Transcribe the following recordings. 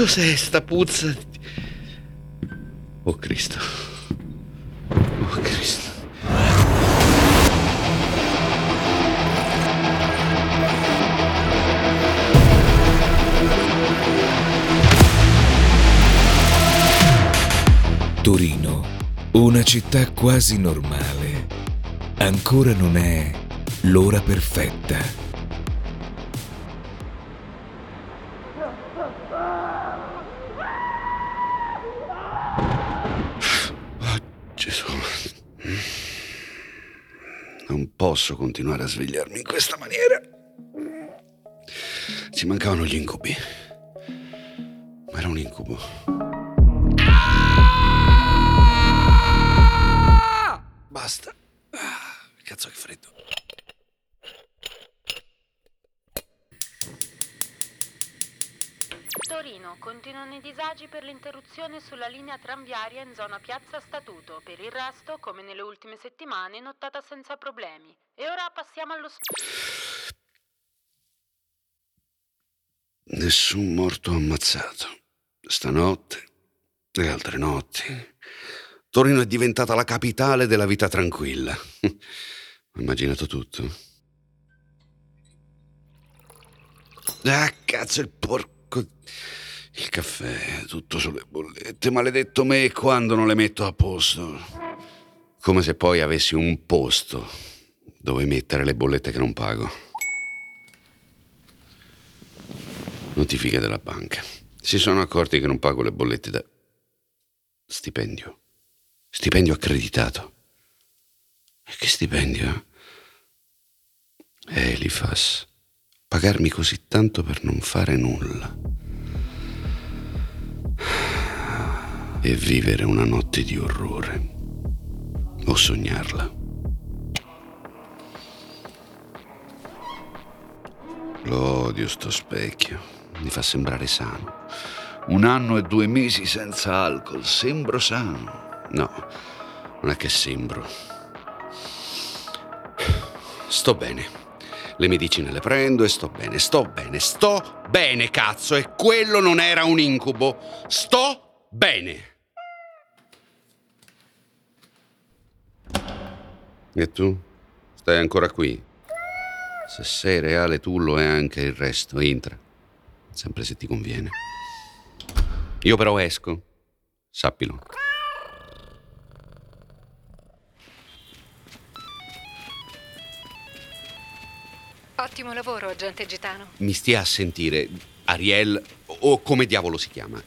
cos'è sta puzza? Oh Cristo. Oh Cristo. Torino, una città quasi normale, ancora non è l'ora perfetta. Posso continuare a svegliarmi in questa maniera. Ci mancavano gli incubi. Ma era un incubo. Basta. Ah, cazzo che freddo. Torino, continuano i disagi per l'interruzione sulla linea tranviaria in zona Piazza Statuto. Per il resto, come nelle ultime settimane, nottata senza problemi. E ora passiamo allo... sp- Nessun morto ammazzato. Stanotte e altre notti. Torino è diventata la capitale della vita tranquilla. Ho immaginato tutto. Ah, cazzo, il porco. Il caffè, tutto sulle bollette. Maledetto me quando non le metto a posto. Come se poi avessi un posto dove mettere le bollette che non pago. Notifiche della banca. Si sono accorti che non pago le bollette da stipendio. Stipendio accreditato. E che stipendio? Elifas. Pagarmi così tanto per non fare nulla. E vivere una notte di orrore. O sognarla. Lo odio sto specchio. Mi fa sembrare sano. Un anno e due mesi senza alcol. Sembro sano. No, non è che sembro. Sto bene. Le medicine le prendo e sto bene, sto bene, sto bene, cazzo, e quello non era un incubo. Sto bene. E tu? Stai ancora qui? Se sei reale tu lo è anche il resto, entra. Sempre se ti conviene. Io però esco. Sappilo. Ottimo lavoro, agente Gitano. Mi stia a sentire, Ariel, o come diavolo si chiama.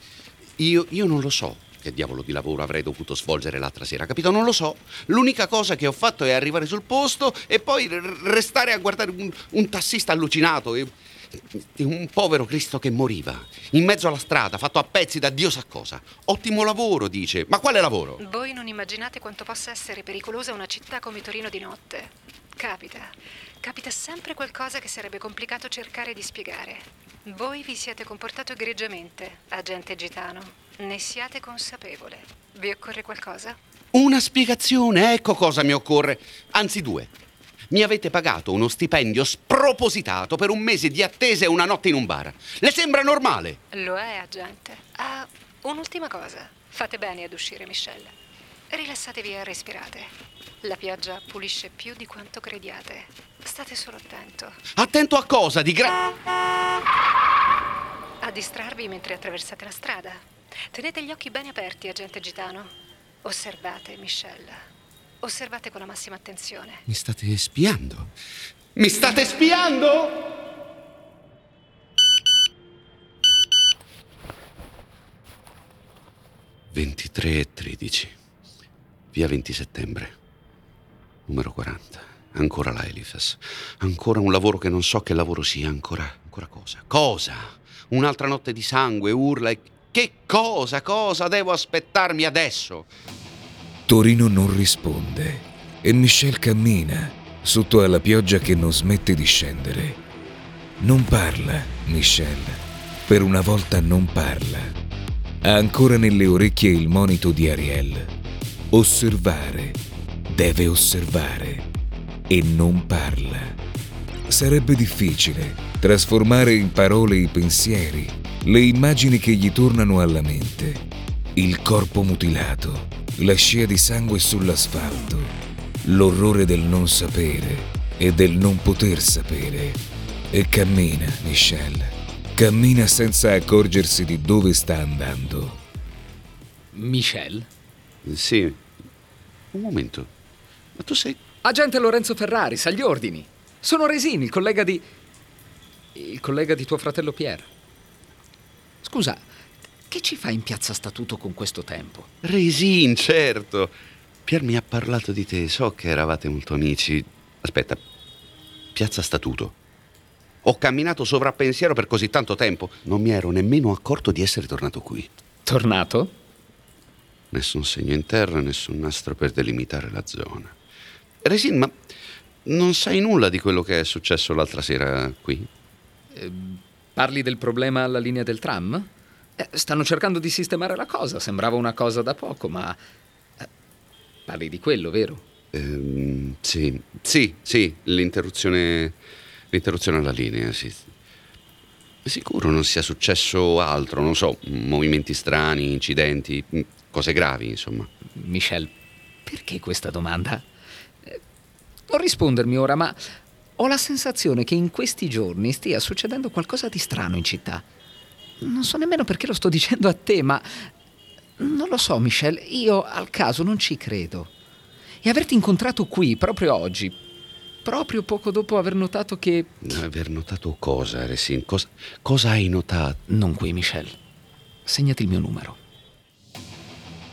Io, io non lo so che diavolo di lavoro avrei dovuto svolgere l'altra sera, capito? Non lo so. L'unica cosa che ho fatto è arrivare sul posto e poi restare a guardare un, un tassista allucinato e, e un povero Cristo che moriva in mezzo alla strada, fatto a pezzi da Dio sa cosa. Ottimo lavoro, dice. Ma quale lavoro? Voi non immaginate quanto possa essere pericolosa una città come Torino di notte. Capita. Capita sempre qualcosa che sarebbe complicato cercare di spiegare. Voi vi siete comportato egregiamente, agente Gitano. Ne siate consapevole. Vi occorre qualcosa? Una spiegazione, ecco cosa mi occorre. Anzi, due. Mi avete pagato uno stipendio spropositato per un mese di attesa e una notte in un bar. Le sembra normale? Lo è, agente. Ah, un'ultima cosa. Fate bene ad uscire, Michelle. Rilassatevi e respirate. La pioggia pulisce più di quanto crediate. State solo attento Attento a cosa? Di gra... a distrarvi mentre attraversate la strada. Tenete gli occhi bene aperti, agente Gitano. Osservate, Michelle. Osservate con la massima attenzione. Mi state spiando? Mi state spiando? ...23 e 13... ...via 20 settembre... ...numero 40... ...ancora la Elifas... ...ancora un lavoro che non so che lavoro sia... ...ancora... ...ancora cosa? Cosa? Un'altra notte di sangue, urla e... ...che cosa? Cosa devo aspettarmi adesso? Torino non risponde e Michelle cammina sotto alla pioggia che non smette di scendere. Non parla, Michelle. Per una volta non parla. Ha ancora nelle orecchie il monito di Ariel. Osservare. Deve osservare. E non parla. Sarebbe difficile trasformare in parole i pensieri, le immagini che gli tornano alla mente. Il corpo mutilato, la scia di sangue sull'asfalto, l'orrore del non sapere e del non poter sapere. E cammina, Michelle. Cammina senza accorgersi di dove sta andando. Michel? Sì. Un momento. Ma tu sei... Agente Lorenzo Ferrari, agli ordini. Sono Resini, il collega di... il collega di tuo fratello Pier. Scusa, che ci fai in piazza Statuto con questo tempo? Resin, certo. Pier mi ha parlato di te, so che eravate molto amici. Aspetta, Piazza Statuto. Ho camminato sovrappensiero per così tanto tempo, non mi ero nemmeno accorto di essere tornato qui. Tornato? Nessun segno in terra, nessun nastro per delimitare la zona. Resin, ma non sai nulla di quello che è successo l'altra sera qui? Eh, parli del problema alla linea del tram? Eh, stanno cercando di sistemare la cosa, sembrava una cosa da poco, ma... Eh, parli di quello, vero? Ehm, sì, sì, sì, l'interruzione, l'interruzione alla linea, sì. Sicuro non sia successo altro, non so, movimenti strani, incidenti, cose gravi, insomma. Michel, perché questa domanda? Eh, non rispondermi ora, ma ho la sensazione che in questi giorni stia succedendo qualcosa di strano in città. Non so nemmeno perché lo sto dicendo a te, ma non lo so, Michel, io al caso non ci credo. E averti incontrato qui proprio oggi, proprio poco dopo aver notato che... Aver notato cosa, Resin? Cosa, cosa hai notato? Non qui, Michel. Segnati il mio numero.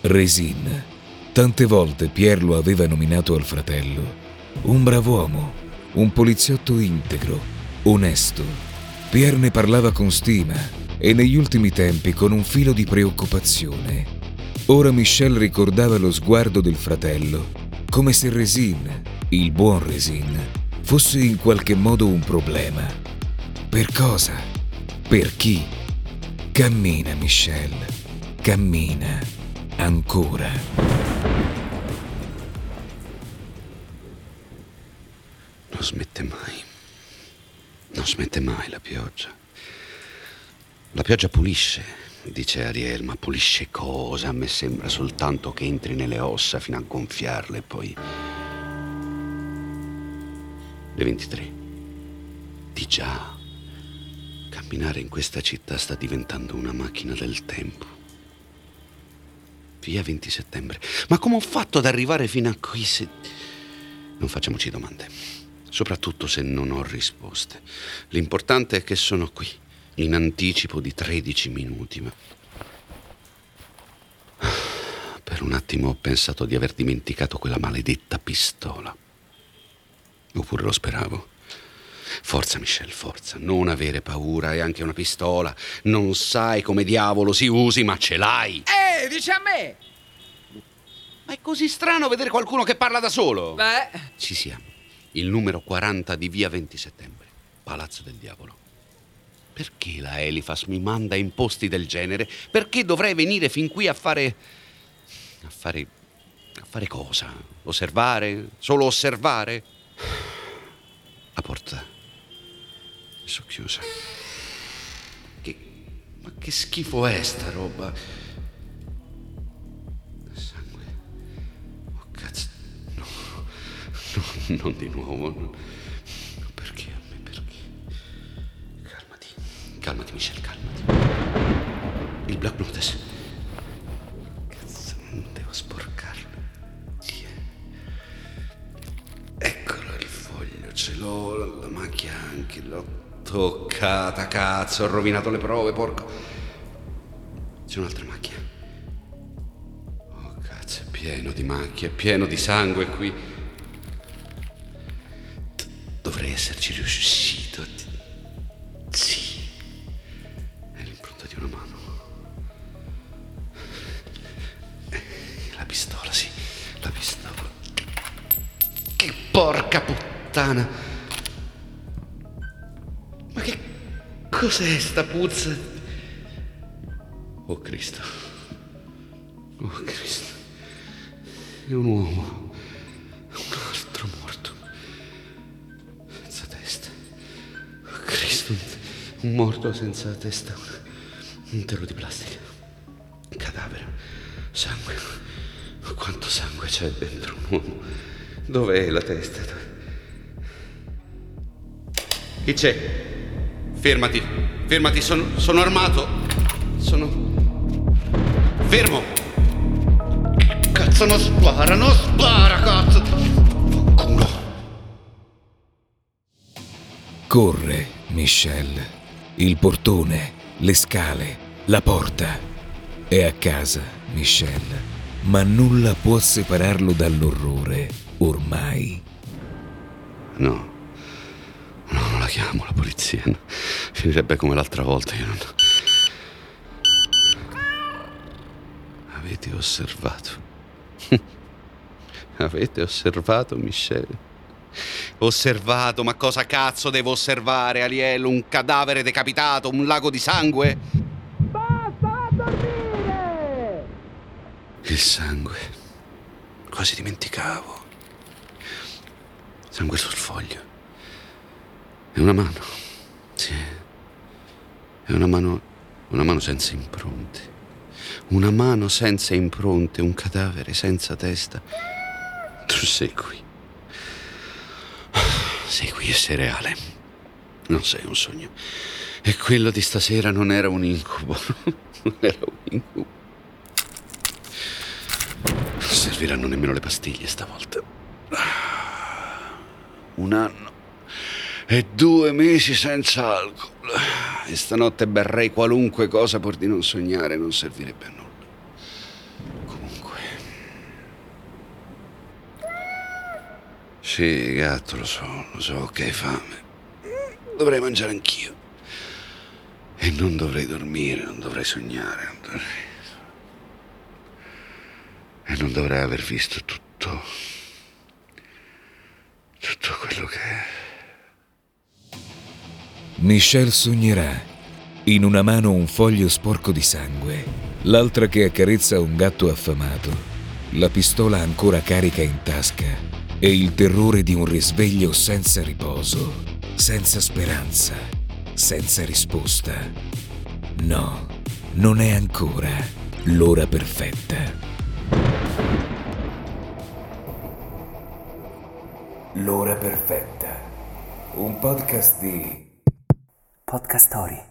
Resin. Tante volte Pier lo aveva nominato al fratello. Un brav'uomo, un poliziotto integro, onesto. Pier ne parlava con stima e negli ultimi tempi con un filo di preoccupazione. Ora Michel ricordava lo sguardo del fratello come se Resin, il buon Resin, fosse in qualche modo un problema. Per cosa? Per chi? Cammina, Michelle. Cammina. Ancora. Non smette mai. Non smette mai la pioggia. La pioggia pulisce, dice Ariel, ma pulisce cosa? A me sembra soltanto che entri nelle ossa fino a gonfiarle e poi... Le 23. Di già. Camminare in questa città sta diventando una macchina del tempo. Via 20 settembre. Ma come ho fatto ad arrivare fino a qui se... Non facciamoci domande. Soprattutto se non ho risposte. L'importante è che sono qui in anticipo di 13 minuti, ma... Per un attimo ho pensato di aver dimenticato quella maledetta pistola. Oppure lo speravo. Forza, Michelle, forza, non avere paura, è anche una pistola. Non sai come diavolo si usi, ma ce l'hai. Eh, dice a me! Ma è così strano vedere qualcuno che parla da solo. Beh, Ci siamo. Il numero 40 di via 20 settembre, Palazzo del Diavolo. Perché la Elifas mi manda in posti del genere? Perché dovrei venire fin qui a fare. a fare. a fare cosa? Osservare? Solo osservare? La porta è socchiusa. Che. ma che schifo è sta roba? non di nuovo. no. Perché a me? Perché? Calmati, calmati Michelle, calmati. Il Black Notice. Cazzo, non devo sporcarlo. È? Eccolo il foglio, ce l'ho, la macchia anche, l'ho toccata, cazzo, ho rovinato le prove, porco. C'è un'altra macchia. Oh cazzo, è pieno di macchie, è pieno di sangue qui. Dovrei esserci riuscito. Sì. È l'impronta di una mano. La pistola, sì. La pistola. Che porca puttana. Ma che cos'è sta puzza? Oh Cristo. Oh Cristo. È un uomo. Un, un morto senza testa, un telo di plastica, un cadavere, sangue. Quanto sangue c'è dentro un uomo? Dov'è la testa? Chi c'è? Fermati, fermati, sono, sono armato. Sono... Fermo! Cazzo, non spara, non spara, cazzo! Culo. Corre, Michelle. Il portone, le scale, la porta. È a casa, Michelle. Ma nulla può separarlo dall'orrore, ormai. No. No, non la chiamo la polizia. Finirebbe come l'altra volta. Io non... Avete osservato? Avete osservato, Michelle? Osservato, ma cosa cazzo devo osservare, Aliel? Un cadavere decapitato, un lago di sangue? Basta dormire! Il sangue. Quasi dimenticavo. Sangue sul foglio. È una mano. Sì. È una mano. Una mano senza impronte. Una mano senza impronte, un cadavere senza testa. Tu sei qui. Sei qui e sei reale. Non sei un sogno. E quello di stasera non era un incubo. Non era un incubo. Non serviranno nemmeno le pastiglie stavolta. Un anno e due mesi senza alcol. E stanotte berrei qualunque cosa pur di non sognare, non servirebbe a nulla. Sì, gatto, lo so, lo so che hai fame. Dovrei mangiare anch'io. E non dovrei dormire, non dovrei sognare, non dovrei... E non dovrei aver visto tutto... tutto quello che... Michelle sognerà. In una mano un foglio sporco di sangue, l'altra che accarezza un gatto affamato, la pistola ancora carica in tasca e il terrore di un risveglio senza riposo, senza speranza, senza risposta. No, non è ancora l'ora perfetta. L'ora perfetta. Un podcast di Podcast Story.